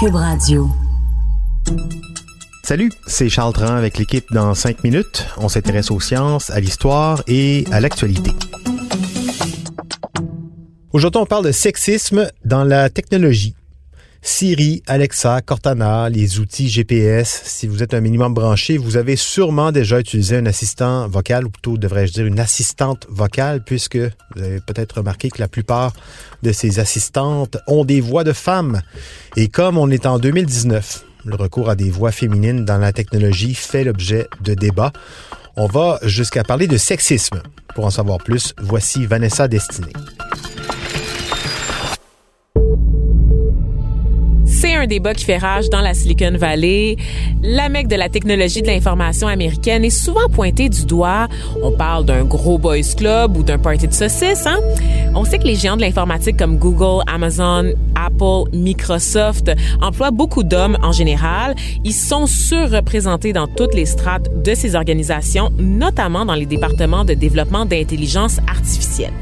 Cube. Salut, c'est Charles Tran avec l'équipe dans 5 minutes. On s'intéresse aux sciences, à l'histoire et à l'actualité. Aujourd'hui, on parle de sexisme dans la technologie. Siri, Alexa, Cortana, les outils GPS. Si vous êtes un minimum branché, vous avez sûrement déjà utilisé un assistant vocal, ou plutôt devrais-je dire une assistante vocale, puisque vous avez peut-être remarqué que la plupart de ces assistantes ont des voix de femmes. Et comme on est en 2019, le recours à des voix féminines dans la technologie fait l'objet de débats. On va jusqu'à parler de sexisme. Pour en savoir plus, voici Vanessa Destinée. C'est un débat qui fait rage dans la Silicon Valley. La mecque de la technologie de l'information américaine est souvent pointée du doigt. On parle d'un gros boys club ou d'un party de saucisses. Hein? On sait que les géants de l'informatique comme Google, Amazon, Apple, Microsoft emploient beaucoup d'hommes en général. Ils sont surreprésentés dans toutes les strates de ces organisations, notamment dans les départements de développement d'intelligence artificielle.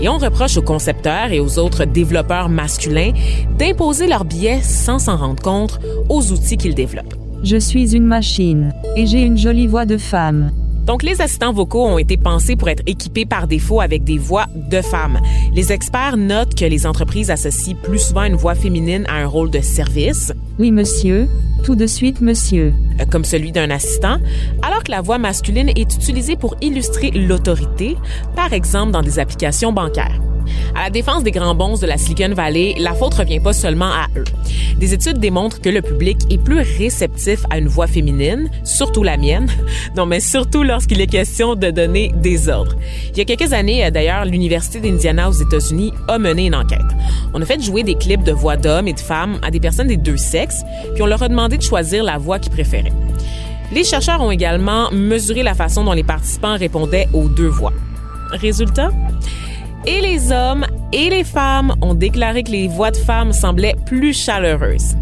Et on reproche aux concepteurs et aux autres développeurs masculins d'imposer leurs biais sans s'en rendre compte aux outils qu'ils développent. Je suis une machine et j'ai une jolie voix de femme. Donc, les assistants vocaux ont été pensés pour être équipés par défaut avec des voix de femmes. Les experts notent que les entreprises associent plus souvent une voix féminine à un rôle de service. Oui, monsieur. Tout de suite, monsieur. Euh, comme celui d'un assistant, alors que la voix masculine est utilisée pour illustrer l'autorité, par exemple dans des applications bancaires. À la défense des grands bons de la Silicon Valley, la faute revient pas seulement à eux. Des études démontrent que le public est plus réceptif à une voix féminine, surtout la mienne, non mais surtout lorsqu'il est question de donner des ordres. Il y a quelques années, euh, d'ailleurs, l'Université d'Indiana aux États-Unis a mené une enquête. On a fait jouer des clips de voix d'hommes et de femmes à des personnes des deux sexes, puis on leur a demandé de choisir la voix qu'ils préféraient. Les chercheurs ont également mesuré la façon dont les participants répondaient aux deux voix. Résultat? Et les hommes et les femmes ont déclaré que les voix de femmes semblaient plus chaleureuses.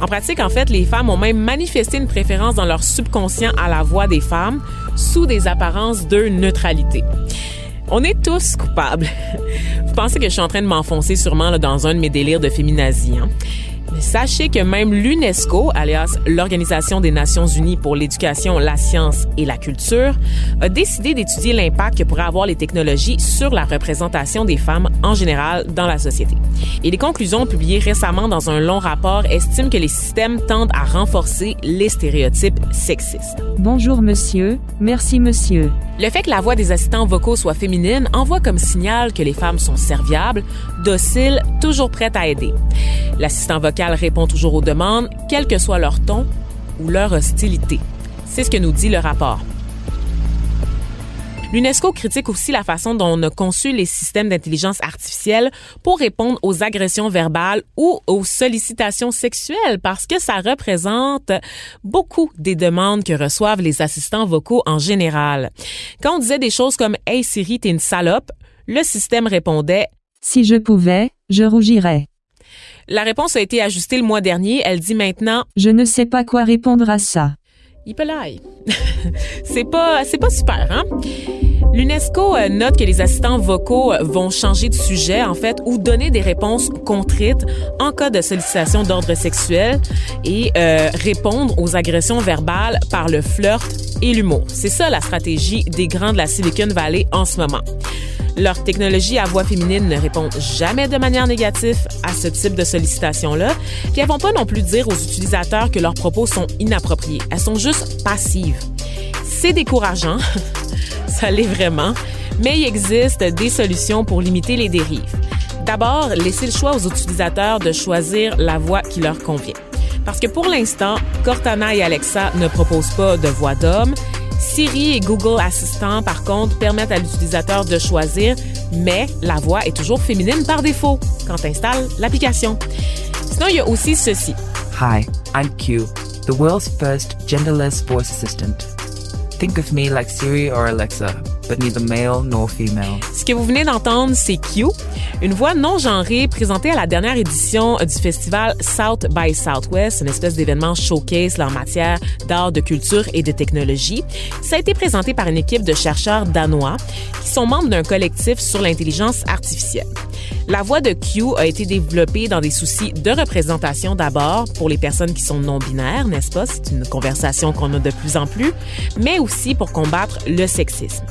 En pratique, en fait, les femmes ont même manifesté une préférence dans leur subconscient à la voix des femmes sous des apparences de neutralité. On est tous coupables. Vous pensez que je suis en train de m'enfoncer sûrement là, dans un de mes délires de féminazie. Hein? Mais sachez que même l'UNESCO, alias l'Organisation des Nations Unies pour l'éducation, la science et la culture, a décidé d'étudier l'impact que pourraient avoir les technologies sur la représentation des femmes en général dans la société. Et les conclusions publiées récemment dans un long rapport estiment que les systèmes tendent à renforcer les stéréotypes sexistes. Bonjour, monsieur. Merci, monsieur. Le fait que la voix des assistants vocaux soit féminine envoie comme signal que les femmes sont serviables, dociles, toujours prêtes à aider. L'assistant vocal répond toujours aux demandes, quel que soit leur ton ou leur hostilité. C'est ce que nous dit le rapport. L'UNESCO critique aussi la façon dont on a conçu les systèmes d'intelligence artificielle pour répondre aux agressions verbales ou aux sollicitations sexuelles parce que ça représente beaucoup des demandes que reçoivent les assistants vocaux en général. Quand on disait des choses comme Hey Siri, t'es une salope, le système répondait Si je pouvais, je rougirais. La réponse a été ajustée le mois dernier. Elle dit maintenant Je ne sais pas quoi répondre à ça. Hippolaï. c'est pas, c'est pas super, hein? L'UNESCO euh, note que les assistants vocaux euh, vont changer de sujet, en fait, ou donner des réponses contrites en cas de sollicitation d'ordre sexuel et euh, répondre aux agressions verbales par le flirt et l'humour. C'est ça la stratégie des grands de la Silicon Valley en ce moment. Leur technologie à voix féminine ne répond jamais de manière négative à ce type de sollicitation-là. Puis elles vont pas non plus dire aux utilisateurs que leurs propos sont inappropriés. Elles sont juste passives. C'est décourageant. Ça l'est vraiment. Mais il existe des solutions pour limiter les dérives. D'abord, laisser le choix aux utilisateurs de choisir la voix qui leur convient. Parce que pour l'instant, Cortana et Alexa ne proposent pas de voix d'homme. Siri et Google Assistant, par contre, permettent à l'utilisateur de choisir, mais la voix est toujours féminine par défaut quand tu installes l'application. Sinon, il y a aussi ceci. Hi, I'm Q, the world's first genderless voice assistant. Think of me like Siri or Alexa, but neither male nor female. Ce que vous venez d'entendre, c'est Q, une voix non genrée présentée à la dernière édition du festival South by Southwest, une espèce d'événement showcase en matière d'art, de culture et de technologie. Ça a été présenté par une équipe de chercheurs danois qui sont membres d'un collectif sur l'intelligence artificielle. La voix de Q a été développée dans des soucis de représentation d'abord pour les personnes qui sont non-binaires, n'est-ce pas? C'est une conversation qu'on a de plus en plus, mais aussi pour combattre le sexisme.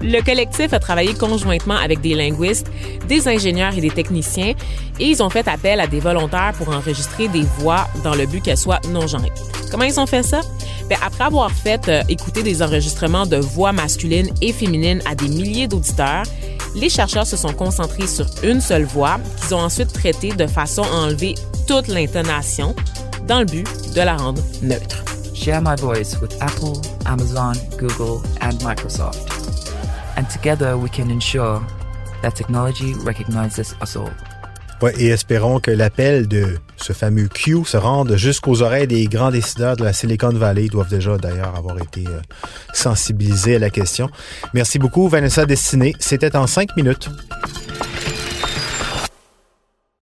Le collectif a travaillé conjointement avec des linguistes, des ingénieurs et des techniciens et ils ont fait appel à des volontaires pour enregistrer des voix dans le but qu'elles soient non genrées. Comment ils ont fait ça? Bien, après avoir fait euh, écouter des enregistrements de voix masculines et féminines à des milliers d'auditeurs, les chercheurs se sont concentrés sur une seule voix qu'ils ont ensuite traitée de façon à enlever toute l'intonation dans le but de la rendre neutre. Share my voice with Apple, Amazon, Google, and Microsoft. And together we can ensure that technology recognizes us all. Ouais, et espérons que l'appel de ce fameux Q se rende jusqu'aux oreilles des grands décideurs de la Silicon Valley. Doivent déjà d'ailleurs avoir été euh, sensibilisés à la question. Merci beaucoup, Vanessa Destiné. C'était en cinq minutes.